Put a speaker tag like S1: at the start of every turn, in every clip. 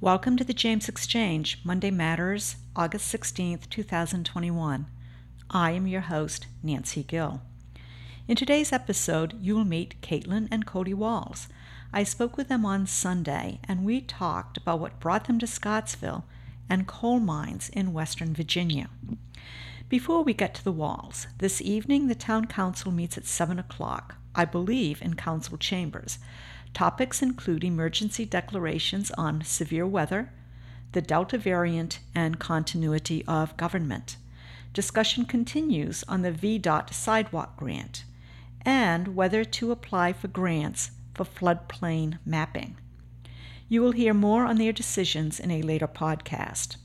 S1: Welcome to the James Exchange, Monday Matters, August 16th, 2021. I am your host, Nancy Gill. In today's episode, you will meet Caitlin and Cody Walls. I spoke with them on Sunday, and we talked about what brought them to Scottsville and coal mines in Western Virginia. Before we get to the walls, this evening the Town Council meets at 7 o'clock, I believe in Council Chambers. Topics include emergency declarations on severe weather, the Delta variant, and continuity of government. Discussion continues on the VDOT sidewalk grant and whether to apply for grants for floodplain mapping. You will hear more on their decisions in a later podcast.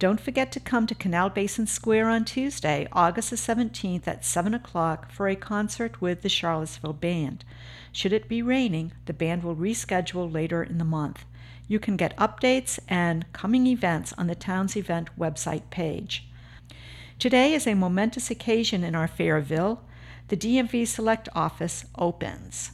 S1: Don't forget to come to Canal Basin Square on Tuesday, August the 17th at 7 o'clock for a concert with the Charlottesville Band. Should it be raining, the band will reschedule later in the month. You can get updates and coming events on the town's event website page. Today is a momentous occasion in our Fairville. The DMV Select Office opens.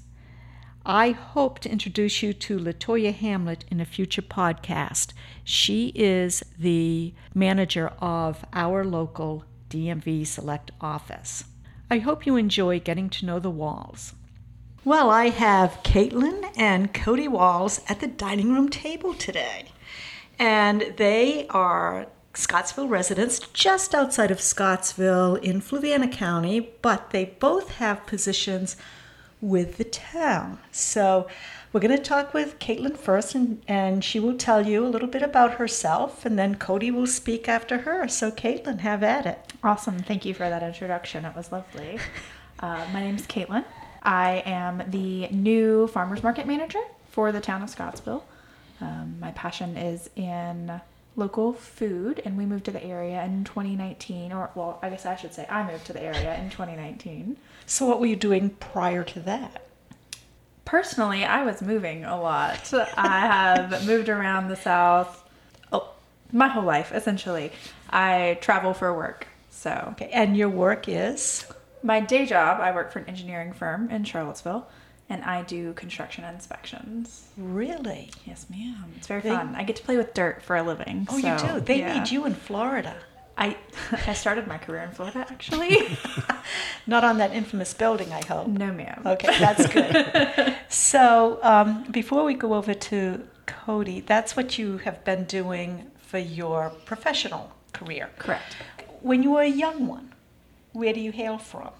S1: I hope to introduce you to LaToya Hamlet in a future podcast. She is the manager of our local DMV Select Office. I hope you enjoy getting to know the walls. Well, I have Caitlin and Cody Walls at the dining room table today. And they are Scottsville residents just outside of Scottsville in Fluvanna County, but they both have positions with the town. So we're going to talk with Caitlin first, and, and she will tell you a little bit about herself, and then Cody will speak after her. So, Caitlin, have at it.
S2: Awesome. Thank you for that introduction. It was lovely. Uh, my name is Caitlin. I am the new farmers market manager for the town of Scottsville. Um, my passion is in local food, and we moved to the area in 2019. Or, well, I guess I should say I moved to the area in 2019.
S1: So, what were you doing prior to that?
S2: Personally, I was moving a lot. I have moved around the South oh, my whole life, essentially. I travel for work. So,
S1: Okay, and your work is?
S2: my day job, I work for an engineering firm in Charlottesville, and I do construction inspections.
S1: Really?
S2: Yes, ma'am. It's very
S1: They-
S2: fun. I get to play with dirt for a living.
S1: Oh,
S2: so,
S1: you do? They
S2: yeah.
S1: need you in Florida.
S2: I I started my career in Florida, actually.
S1: Not on that infamous building, I hope.
S2: no, ma'am.
S1: Okay, that's good. so, um, before we go over to Cody, that's what you have been doing for your professional career.
S2: Correct.
S1: When you were a young one, where do you hail from?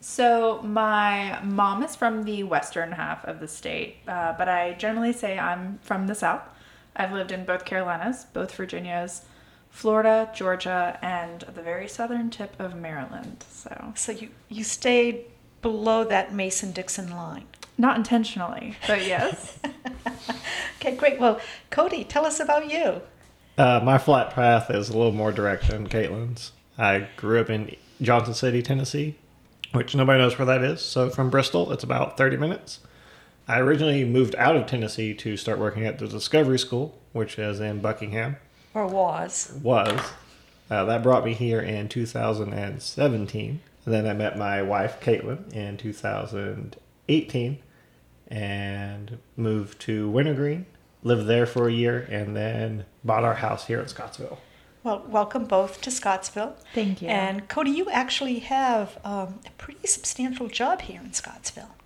S2: So my mom is from the western half of the state, uh, but I generally say I'm from the south. I've lived in both Carolinas, both Virginias, Florida, Georgia, and the very southern tip of Maryland. So
S1: So you, you stayed below that Mason Dixon line.
S2: not intentionally, but yes.
S1: Okay, great. Well, Cody, tell us about you.
S3: Uh, my flight path is a little more direct than Caitlin's. I grew up in Johnson City, Tennessee, which nobody knows where that is. So from Bristol, it's about 30 minutes. I originally moved out of Tennessee to start working at the Discovery School, which is in Buckingham.
S1: Or was.
S3: Was. Uh, that brought me here in 2017. And then I met my wife, Caitlin, in 2018 and moved to Wintergreen, lived there for a year, and then bought our house here in Scottsville.
S1: Well, welcome both to Scottsville.
S2: Thank you.
S1: And Cody, you actually have um, a pretty substantial job here in Scottsville.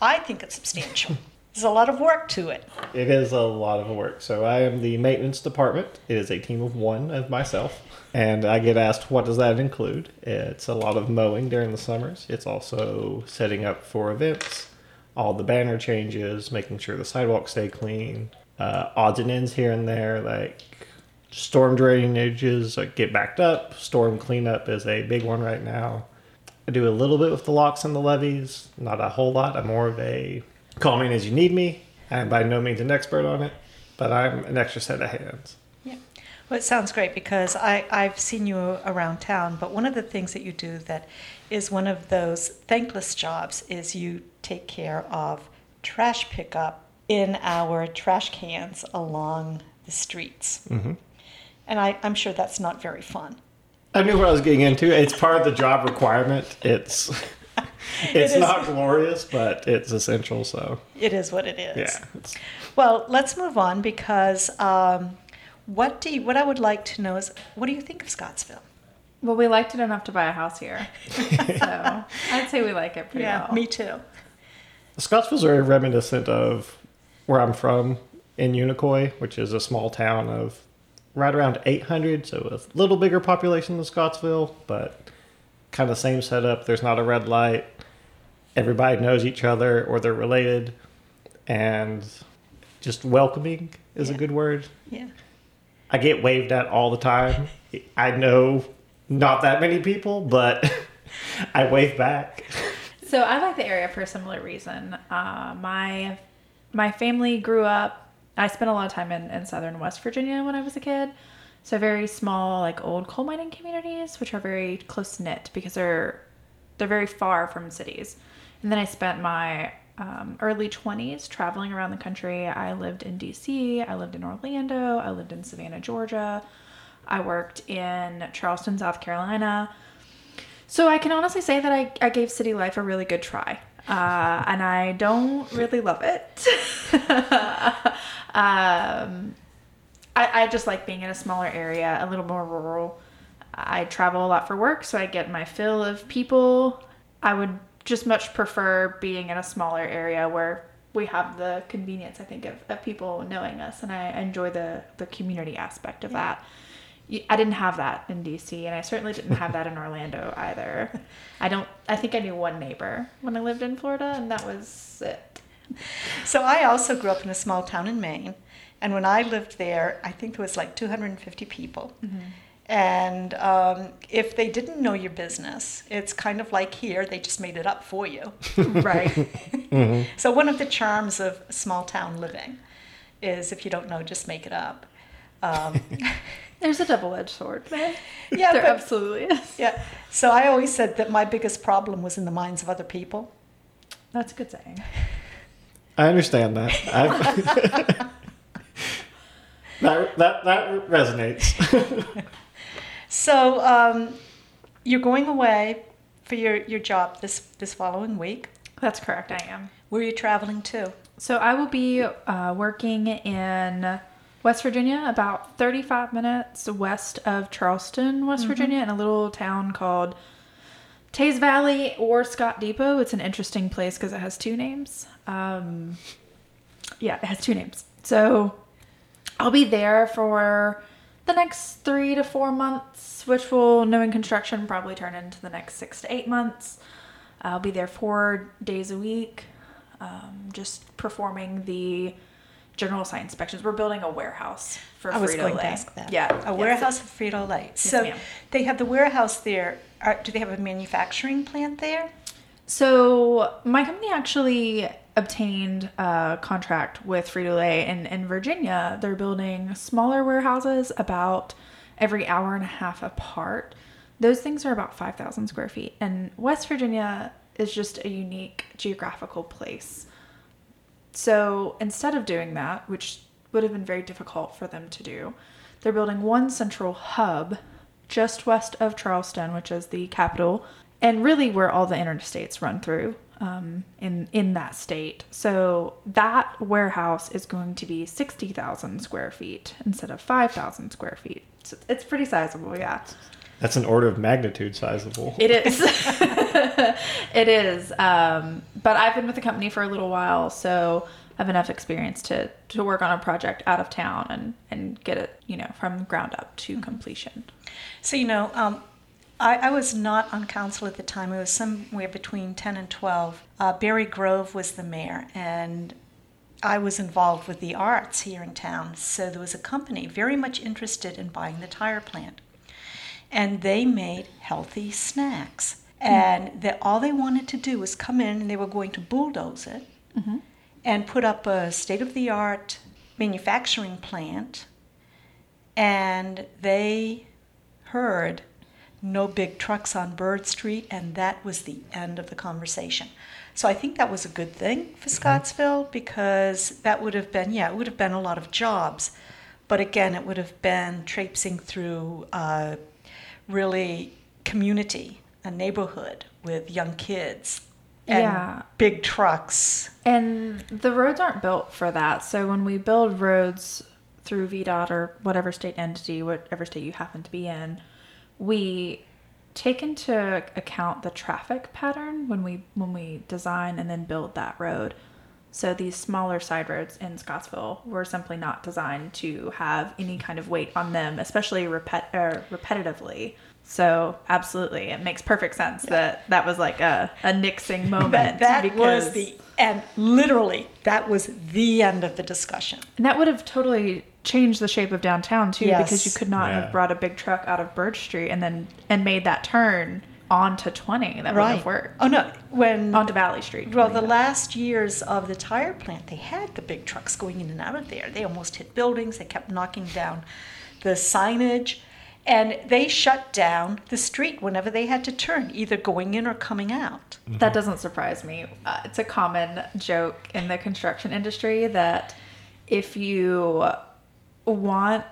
S1: I think it's substantial. There's a lot of work to it.
S3: It is a lot of work. So I am the maintenance department. It is a team of one of myself. And I get asked, what does that include? It's a lot of mowing during the summers. It's also setting up for events, all the banner changes, making sure the sidewalks stay clean, uh, odds and ends here and there, like storm drainages get backed up. Storm cleanup is a big one right now. I do a little bit with the locks and the levees, not a whole lot. I'm more of a call me as you need me. I'm by no means an expert on it, but I'm an extra set of hands.
S1: Yeah. Well, it sounds great because I, I've seen you around town, but one of the things that you do that is one of those thankless jobs is you take care of trash pickup in our trash cans along the streets.
S3: Mhm.
S1: And I, I'm sure that's not very fun.
S3: I knew what I was getting into. It's part of the job requirement. It's It's
S1: is-
S3: not glorious, but it's essential. So
S1: It is what it is.
S3: yeah, it's,
S1: Well, let's move on because um, what do you, what I would like to know is what do you think of Scottsville?
S2: Well, we liked it enough to buy a house here. so I'd say we like it pretty well.
S1: me too.
S3: Scottsville's very reminiscent of where I'm from in Unicoi, which is a small town of right around 800, so a little bigger population than Scottsville, but kind of same setup. There's not a red light. Everybody knows each other or they're related, and just welcoming is a good word.
S1: Yeah.
S3: I get waved at all the time. I know not that many people, but I wave back.
S2: So I like the area for a similar reason. Uh, my my family grew up. I spent a lot of time in, in southern West Virginia when I was a kid. So very small, like old coal mining communities, which are very close knit because they're they're very far from cities. And then I spent my um, early 20s traveling around the country. I lived in DC, I lived in Orlando, I lived in Savannah, Georgia. I worked in Charleston, South Carolina. So I can honestly say that I, I gave city life a really good try. Uh, and I don't really love it. um, I, I just like being in a smaller area, a little more rural. I travel a lot for work, so I get my fill of people. I would just much prefer being in a smaller area where we have the convenience, I think, of, of people knowing us, and I enjoy the, the community aspect of that. I didn't have that in DC, and I certainly didn't have that in Orlando either. I don't. I think I knew one neighbor when I lived in Florida, and that was it.
S1: So I also grew up in a small town in Maine, and when I lived there, I think there was like 250 people. And um, if they didn't know your business, it's kind of like here, they just made it up for you.
S2: right.
S1: So one of the charms of small town living is if you don't know, just make it up. Um,
S2: There's a double-edged sword. Man.
S1: Yeah,
S2: there
S1: but-
S2: absolutely is.
S1: yeah. So I always said that my biggest problem was in the minds of other people.
S2: That's a good saying.
S3: I understand that. I've, that, that that resonates.
S1: So um, you're going away for your, your job this this following week.
S2: That's correct. I am.
S1: Where are you traveling to?
S2: So I will be uh, working in West Virginia, about 35 minutes west of Charleston, West Virginia, in a little town called Teays Valley or Scott Depot. It's an interesting place because it has two names. Um, yeah, it has two names. So I'll be there for the next three to four months, which will, knowing construction, probably turn into the next six to eight months. I'll be there four days a week, um, just performing the general site inspections. We're building a warehouse for
S1: I was
S2: Frito
S1: going
S2: Lay.
S1: to ask that.
S2: Yeah,
S1: a
S2: yeah,
S1: warehouse for Frito Lay. So
S2: ma'am.
S1: they have the warehouse there. Are, do they have a manufacturing plant there?
S2: So my company actually obtained a contract with Frito Lay in, in Virginia. They're building smaller warehouses about every hour and a half apart. Those things are about 5,000 square feet. And West Virginia is just a unique geographical place. So instead of doing that, which would have been very difficult for them to do, they're building one central hub just west of Charleston, which is the capital, and really where all the interstates run through um, in in that state. So that warehouse is going to be sixty thousand square feet instead of five thousand square feet. So it's pretty sizable, yeah.
S3: That's an order of magnitude sizable.
S2: It is. it is. Um, but I've been with the company for a little while, so I have enough experience to, to work on a project out of town and, and get it, you know, from ground up to completion.
S1: So, you know, um, I, I was not on council at the time. It was somewhere between 10 and 12. Uh, Barry Grove was the mayor, and I was involved with the arts here in town. So there was a company very much interested in buying the tire plant. And they made healthy snacks. And that all they wanted to do was come in and they were going to bulldoze it and put up a state of the art manufacturing plant. And they heard no big trucks on Bird Street, and that was the end of the conversation. So I think that was a good thing for Scottsville because that would have been, yeah, it would have been a lot of jobs. But again, it would have been traipsing through uh, really community, a neighborhood with young kids and
S2: Yeah.
S1: big trucks.
S2: And the roads aren't built for that. So when we build roads through VDOT or whatever state entity, whatever state you happen to be in, we take into account the traffic pattern when we when we design and then build that road. So these smaller side roads in Scottsville were simply not designed to have any kind of weight on them, especially repet- er, repetitively. So absolutely, it makes perfect sense that that was like a, a nixing moment.
S1: That, that was the and literally that was the end of the discussion.
S2: And that would have totally changed the shape of downtown too, because you could not
S3: Yeah.
S2: have brought a big truck out of Birch Street and then and made that turn onto twenty. That wouldn't have worked.
S1: Oh no, when
S2: Onto Valley Street.
S1: well, the
S2: Yeah.
S1: last years of the tire plant, they had the big trucks going in and out of there. They almost hit buildings. They kept knocking down the signage, and they shut down the street whenever they had to turn, either going in or coming out.
S2: That doesn't surprise me. Uh, it's a common joke in the construction industry that if you want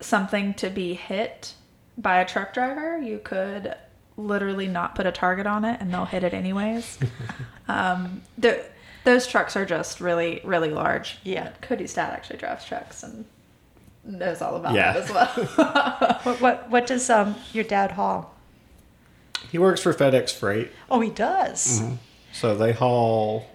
S2: something to be hit by a truck driver, you could literally not put a target on it and they'll hit it anyways. um, the, those trucks are just really, really large.
S1: Yeah.
S2: Cody's dad actually drives trucks and knows all about
S3: Yeah.
S2: that as well.
S1: What what, what does um, your dad haul?
S3: He works for FedEx Freight,
S1: Oh, he does.
S3: so they haul.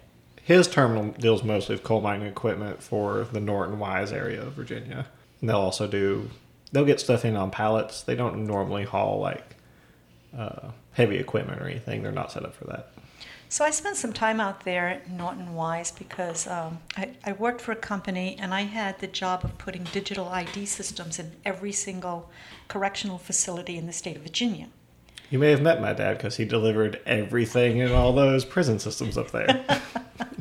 S3: His terminal deals mostly with coal mining equipment for the Norton Wise area of Virginia, and they'll also do. They'll get stuff in on pallets. They don't normally haul like uh, heavy equipment or anything. They're not set up for that.
S1: So I spent some time out there at Norton Wise because um, I, I worked for a company and I had the job of putting digital ID systems in every single correctional facility in the state of Virginia.
S3: You may have met my dad because he delivered everything in all those prison systems up there.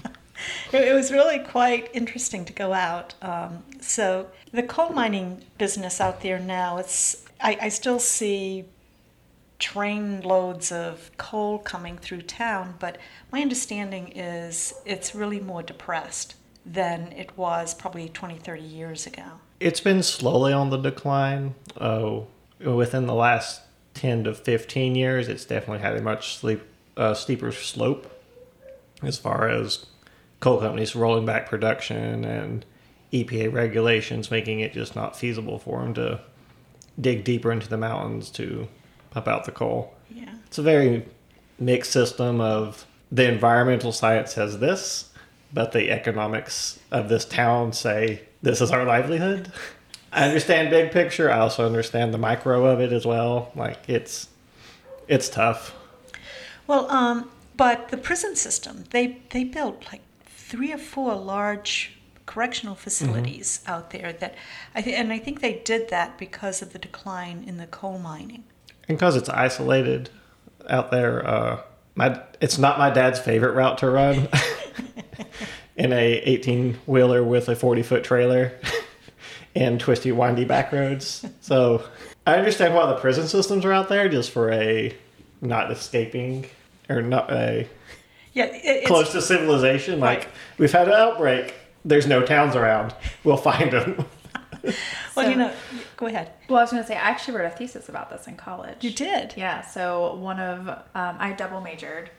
S1: It, was really quite interesting to go out. Um, so the coal mining business out there now, it's I, I still see train loads of coal coming through town, but my understanding is it's really more depressed than it was probably 20, 30 years ago.
S3: it's been slowly on the decline. Oh, within the last ten to fifteen years, it's definitely had a much sleep, uh, steeper slope as far as coal companies rolling back production and EPA regulations making it just not feasible for them to dig deeper into the mountains to pump out the coal.
S1: Yeah.
S3: It's a very mixed system of the environmental science says this, but the economics of this town say this is our livelihood. I understand big picture. I also understand the micro of it as well. Like it's it's tough.
S1: Well, um, but the prison system, they, they built like three or four large correctional facilities out there that I th- and I think they did that because of the decline in the coal mining.
S3: And because it's isolated out there, uh, my it's not my dad's favorite route to run. in a 18 wheeler with a 40 foot trailer and twisty, windy back roads. So I understand why the prison systems are out there, just for a not escaping or not a
S1: Yeah, it, it's,
S3: close to civilization. Like
S1: Right.
S3: we've had an outbreak. There's no towns around. We'll find them.
S1: well,
S2: So-
S1: you know, go ahead.
S2: well, I was going to say, I actually wrote a thesis about this in college.
S1: You did.
S2: Yeah, so one of um, I double majored,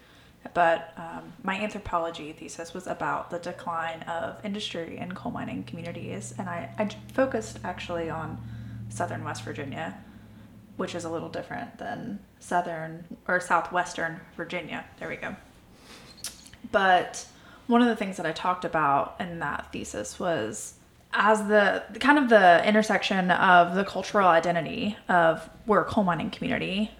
S2: but um, my anthropology thesis was about the decline of industry in coal mining communities, and I, I focused actually on southern West Virginia, which is a little different than southern or southwestern Virginia. There we go. But one of the things that I talked about in that thesis was as the kind of the intersection of the cultural identity of we're a coal mining community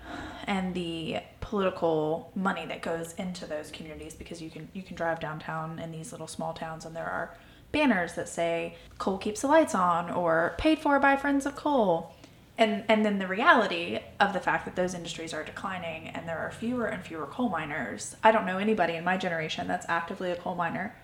S2: and the political money that goes into those communities because you can you can drive downtown in these little small towns and there are banners that say coal keeps the lights on or paid for by friends of coal and and then the reality of the fact that those industries are declining and there are fewer and fewer coal miners i don't know anybody in my generation that's actively a coal miner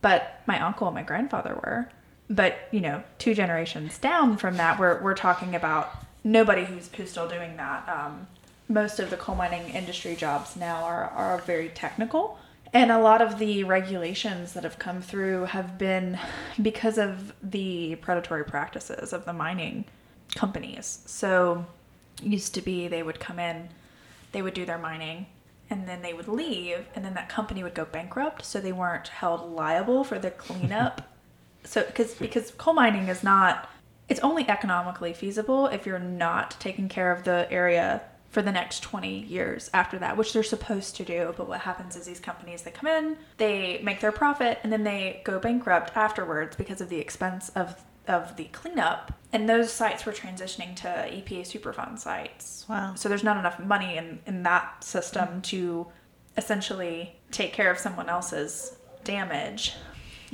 S2: but my uncle and my grandfather were. But you know two generations down from that we're, we're talking about nobody who's who's still doing that. Um, most of the coal mining industry jobs now are, are very technical. And a lot of the regulations that have come through have been because of the predatory practices of the mining companies. So, used to be they would come in, they would do their mining, and then they would leave, and then that company would go bankrupt, so they weren't held liable for the cleanup. so because because coal mining is not it's only economically feasible if you're not taking care of the area for the next 20 years after that, which they're supposed to do. But what happens is these companies they come in, they make their profit, and then they go bankrupt afterwards because of the expense of of the cleanup. And those sites were transitioning to EPA Superfund sites.
S1: Wow.
S2: So there's not enough money in in that system to essentially take care of someone else's damage.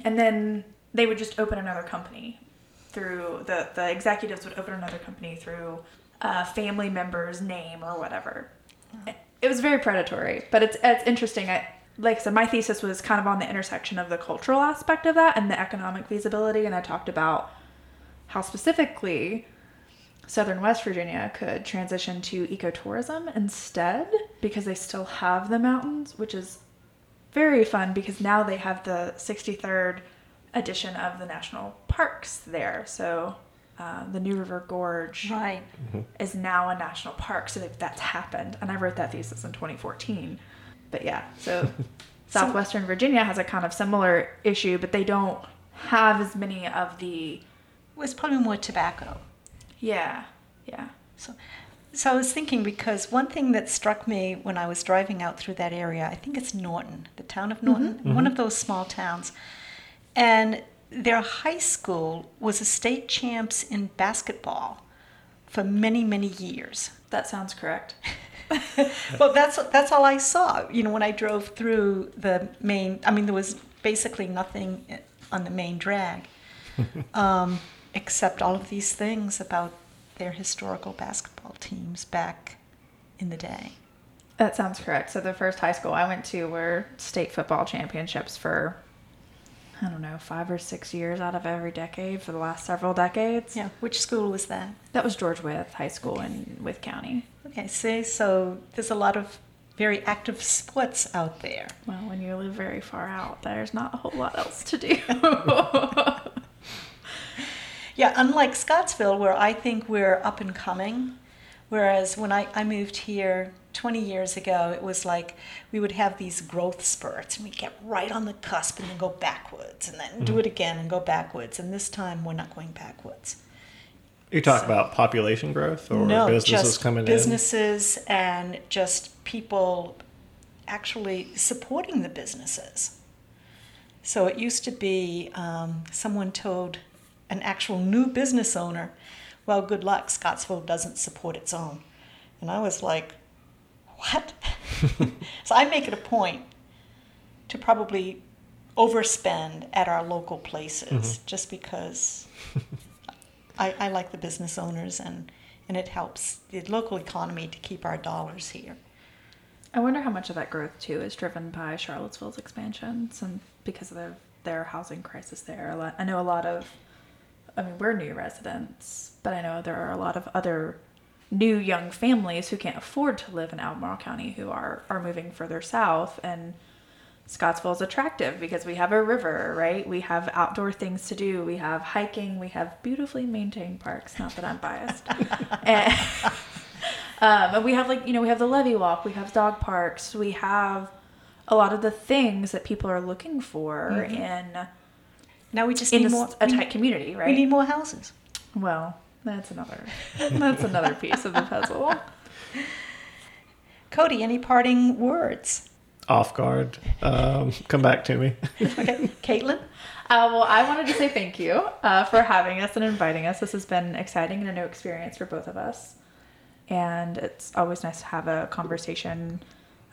S2: And then they would just open another company through the the executives would open another company through a family member's name or whatever. It was very predatory, but it's it's interesting. I like I said, my thesis was kind of on the intersection of the cultural aspect of that and the economic feasibility, and I talked about how specifically southern West Virginia could transition to ecotourism instead because they still have the mountains, which is very fun because now they have the 63rd edition of the national parks there. So uh, the New River Gorge
S1: Right.
S2: is now a national park. So that's happened. And I wrote that thesis in 2014. But yeah, so Southwestern Virginia has a kind of similar issue, but they don't have as many of the.
S1: Was probably more tobacco.
S2: Yeah, yeah.
S1: So, so I was thinking because one thing that struck me when I was driving out through that area, I think it's Norton, the town of Norton, mm-hmm. one mm-hmm. of those small towns, and their high school was a state champs in basketball for many many years.
S2: That sounds correct.
S1: well, that's that's all I saw. You know, when I drove through the main, I mean, there was basically nothing on the main drag, um, except all of these things about their historical basketball teams back in the day.
S2: That sounds correct. So the first high school I went to were state football championships for I don't know, five or six years out of every decade for the last several decades.
S1: Yeah, which school was that?
S2: That was George Wythe High School in Wythe County.
S1: Okay, see, so there's a lot of very active sports out there.
S2: Well, when you live very far out, there's not a whole lot else to do.
S1: Yeah, unlike Scottsville, where I think we're up and coming, whereas when I, I moved here 20 years ago, it was like we would have these growth spurts and we'd get right on the cusp and then go backwards and then do it again and go backwards. And this time we're not going backwards.
S3: You talk about population growth or
S1: no,
S3: businesses
S1: just
S3: coming
S1: businesses and just people actually supporting the businesses. So it used to be um, someone told an actual new business owner, "Well, good luck. Scottsville doesn't support its own," and I was like, "What?" so I make it a point to probably overspend at our local places mm-hmm. just because I, I like the business owners and, and it helps the local economy to keep our dollars here.
S2: I wonder how much of that growth too is driven by Charlottesville's expansion, and because of their their housing crisis there. A lot, I know a lot of, I mean, we're new residents, but I know there are a lot of other new young families who can't afford to live in Albemarle County who are are moving further south and. Scottsville is attractive because we have a river, right? We have outdoor things to do. We have hiking. We have beautifully maintained parks. Not that I'm biased. and, um, and we have like you know we have the levee walk. We have dog parks. We have a lot of the things that people are looking for in
S1: Now we just
S2: in
S1: need
S2: a,
S1: more.
S2: a tight
S1: need-
S2: community, right?
S1: We need more houses.
S2: well, that's another that's another piece of the puzzle.
S1: Cody, any parting words?
S3: off guard. Um, come back to me.
S1: Okay, Caitlin.
S2: Uh, well, I wanted to say thank you uh, for having us and inviting us. This has been exciting and a new experience for both of us. And it's always nice to have a conversation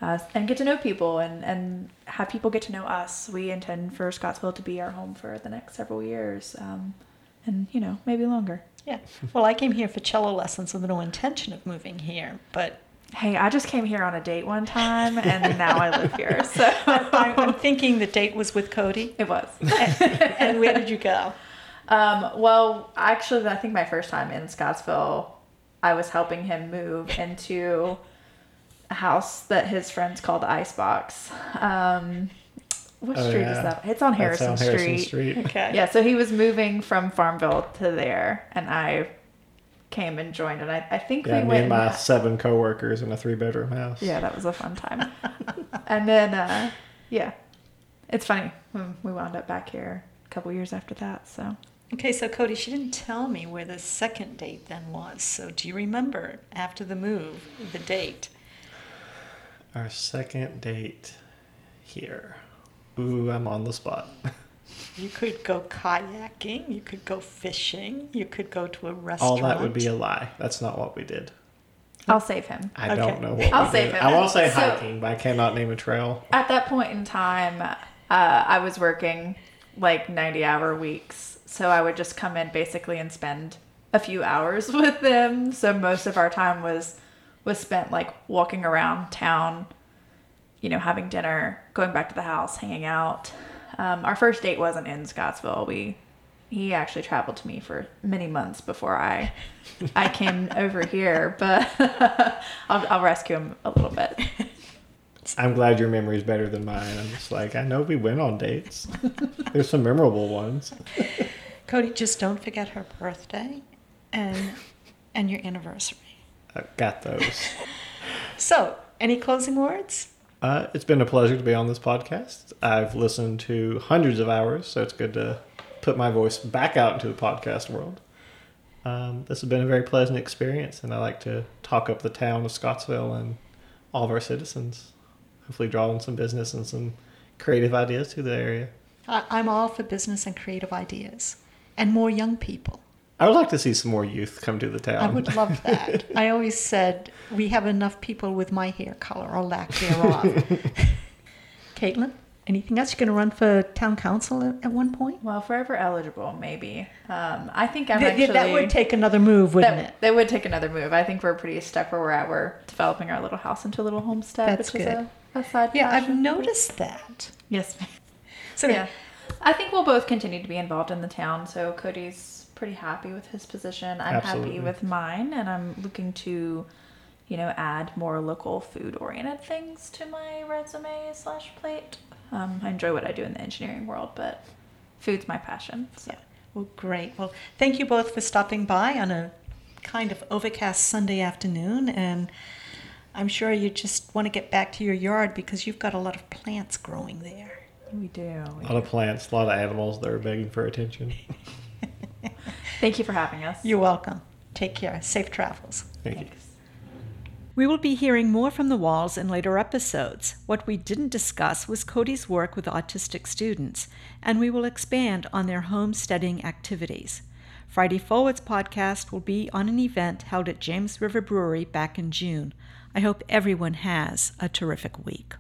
S2: uh, and get to know people and, and have people get to know us. We intend for Scottsville to be our home for the next several years um, and, you know, maybe longer.
S1: Yeah. Well, I came here for cello lessons with no intention of moving here, but
S2: Hey, I just came here on a date one time and now I live here. So
S1: I- I'm thinking the date was with Cody.
S2: it was.
S1: and where did you go?
S2: Um, well, actually, I think my first time in Scottsville, I was helping him move into house that his friends called Icebox. Um, what
S3: Oh,
S2: street
S3: yeah.
S2: is that? It's on
S3: That's
S2: Harrison,
S3: on Harrison
S2: Street.
S3: Street.
S1: Okay.
S2: Yeah, so he was moving from Farmville to there, and I came and joined, and I, I think
S3: Yeah,
S2: we
S3: me
S2: went.
S3: and my
S2: and-
S3: seven coworkers in a three bedroom house.
S2: yeah, that was a fun time. and then, uh, yeah, it's funny. We wound up back here a couple years after that. So
S1: Okay, so Cody, she didn't tell me where the second date then was. So do you remember after the move, the date?
S3: Our second date here. Ooh, I'm on the spot.
S1: You could go kayaking, you could go fishing, you could go to a restaurant.
S3: All that would be a lie. That's not what we did.
S2: I'll save him.
S3: I
S1: Okay.
S3: don't know what
S2: I'll
S3: we
S2: save
S3: did.
S2: it.
S3: I want to say
S2: So-
S3: hiking, but I cannot name a trail.
S2: At that point in time, uh, I was working like 90 hour weeks. So I would just come in basically and spend a few hours with them. So most of our time was was spent like walking around town, you know, having dinner, going back to the house, hanging out. Um, our first date wasn't in Scottsville. We he actually traveled to me for many months before I I came over here, but I'll, I'll rescue him a little bit.
S3: I'm glad your memory is better than mine. I'm just like, I know we went on dates. There's some memorable ones.
S1: Cody, just don't forget her birthday and and your anniversary.
S3: I got those.
S1: So, any closing words?
S3: Uh, it's been a pleasure to be on this podcast. I've listened to hundreds of hours, so it's good to put my voice back out into the podcast world. Um, this has been a very pleasant experience, and I like to talk up the town of Scottsville and all of our citizens. Hopefully, draw in some business and some creative ideas to the area.
S1: I'm all for business and creative ideas and more young people.
S3: I would like to see some more youth come to the town.
S1: I would love that. I always said we have enough people with my hair color or lack thereof. Caitlin, anything else? You're going to run for town council at, at one point?
S2: Well, forever eligible, maybe. Um, I think I'm
S1: Th-
S2: actually.
S1: that would take another move, wouldn't
S2: that,
S1: it?
S2: that would take another move. I think we're pretty stuck where we're at. We're developing our little house into a little homestead,
S1: That's
S2: which is
S1: good.
S2: a, a side
S1: Yeah, I've noticed that.
S2: Yes.
S1: So
S2: yeah. I think we'll both continue to be involved in the town. So Cody's pretty happy with his position. I'm
S3: Absolutely.
S2: happy with mine, and I'm looking to, you know, add more local food oriented things to my resume slash plate. Um, I enjoy what I do in the engineering world, but food's my passion. So.
S1: Yeah. Well, great. Well, thank you both for stopping by on a kind of overcast Sunday afternoon. And I'm sure you just want to get back to your yard because you've got a lot of plants growing there.
S2: We do.
S3: a lot of plants, a lot of animals that are begging for attention.
S2: Thank you for having us.
S1: You're welcome. Take care. Safe travels.
S3: Thank you.
S1: We will be hearing more from the Walls in later episodes. What we didn't discuss was Cody's work with autistic students, and we will expand on their homesteading activities. Friday Forward's podcast will be on an event held at James River Brewery back in June. I hope everyone has a terrific week.